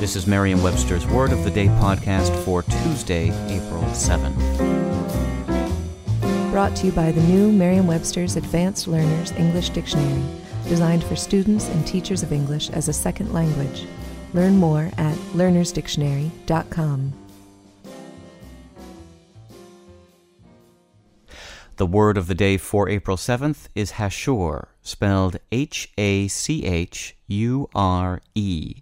This is Merriam Webster's Word of the Day podcast for Tuesday, April 7. Brought to you by the new Merriam Webster's Advanced Learners English Dictionary, designed for students and teachers of English as a second language. Learn more at learnersdictionary.com. The word of the day for April 7th is hachure, spelled H A C H U R E.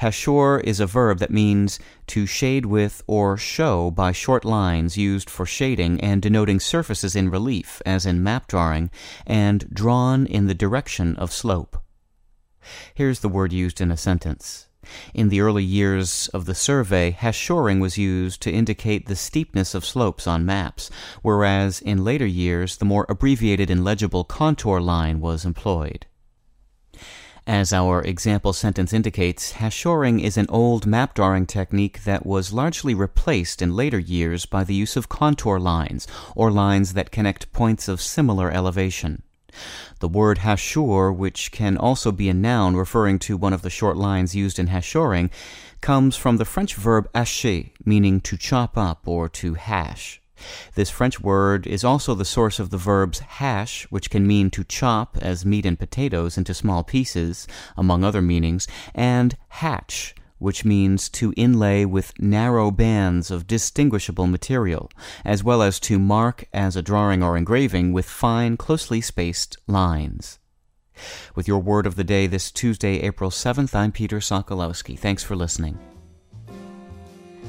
Hachure is a verb that means to shade with or show by short lines used for shading and denoting surfaces in relief, as in map drawing, and drawn in the direction of slope. Here's the word used in a sentence. In the early years of the survey, hachuring was used to indicate the steepness of slopes on maps, whereas in later years the more abbreviated and legible contour line was employed. As our example sentence indicates, hachuring is an old map drawing technique that was largely replaced in later years by the use of contour lines, or lines that connect points of similar elevation. The word hachure, which can also be a noun referring to one of the short lines used in hachuring, comes from the French verb hacher, meaning to chop up or to hash. This French word is also the source of the verbs hash, which can mean to chop, as meat and potatoes, into small pieces, among other meanings, and hatch, which means to inlay with narrow bands of distinguishable material, as well as to mark as a drawing or engraving with fine, closely spaced lines. With your word of the day this Tuesday, April 7th, I'm Peter Sokolowski. Thanks for listening.